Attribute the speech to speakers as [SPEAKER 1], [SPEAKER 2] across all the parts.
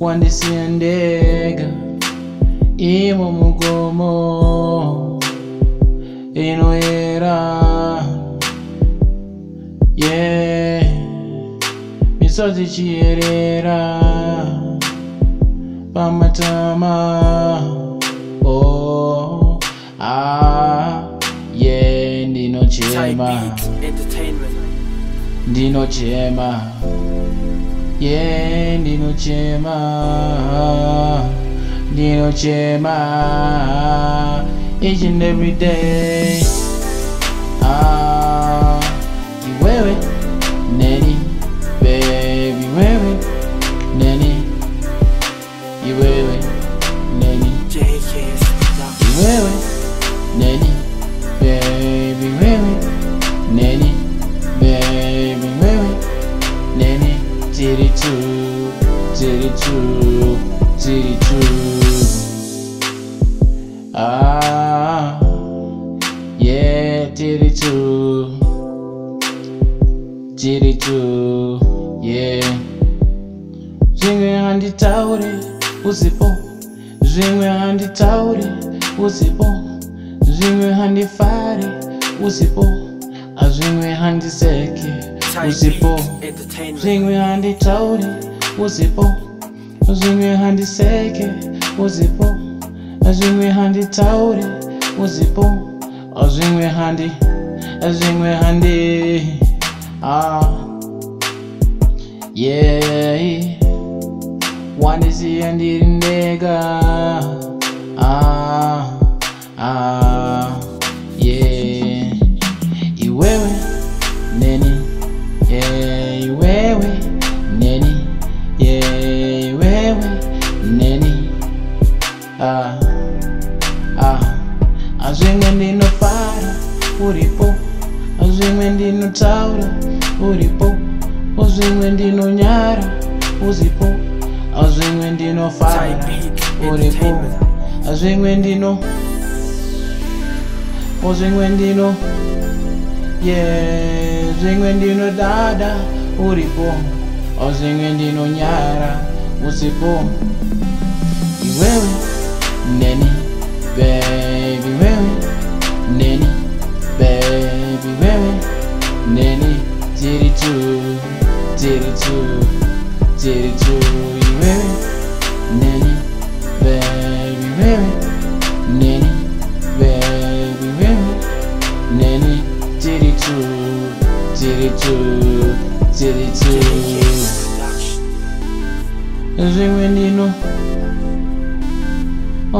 [SPEAKER 1] wandisiya ndega imo mugomo inoyera ye misozi chiyerera pamatama o oh, a ah, ye ndinochema ndinochema yeah. Yeah, chima, chema, no chima, each and every day. zvimwe handitauri uzipo zvimwe handitauri uzipo zvimwe handifari uzipo azvimwe handiseke uzipo zvimwe handitauri uzipo. uzipho uzwinywe handiseke uzipho azwinywe handi taure uzipho azwinywe handi azwinywe handi ah yeah wandisiya ndiri ndega ah ah hazvimwe ah, ah. ndinofara uripo hazvimwe ndinotaura uripo hazvimwe ndinonyara uzipo hazvimwe ndinofara uripo hazvimwe ndino ozvimwe ndino ye zvimwe ndinodada uripo ozvimwe ndinonyara usipo iwewe Nanny, baby, women. Nanny, baby, women. Nanny, did it too, did it too, did it too, you women. Nanny, baby, women. Nanny, baby, women. Nanny, did it too, did it too, did it too. Is it when you know?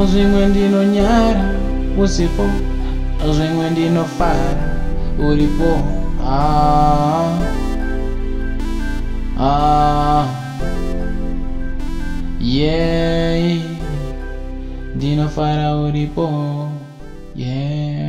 [SPEAKER 1] zvimwe ndinonyara usipo zvimwe ndinofara uripo ah, ah. ye ndinofara uripo yeah.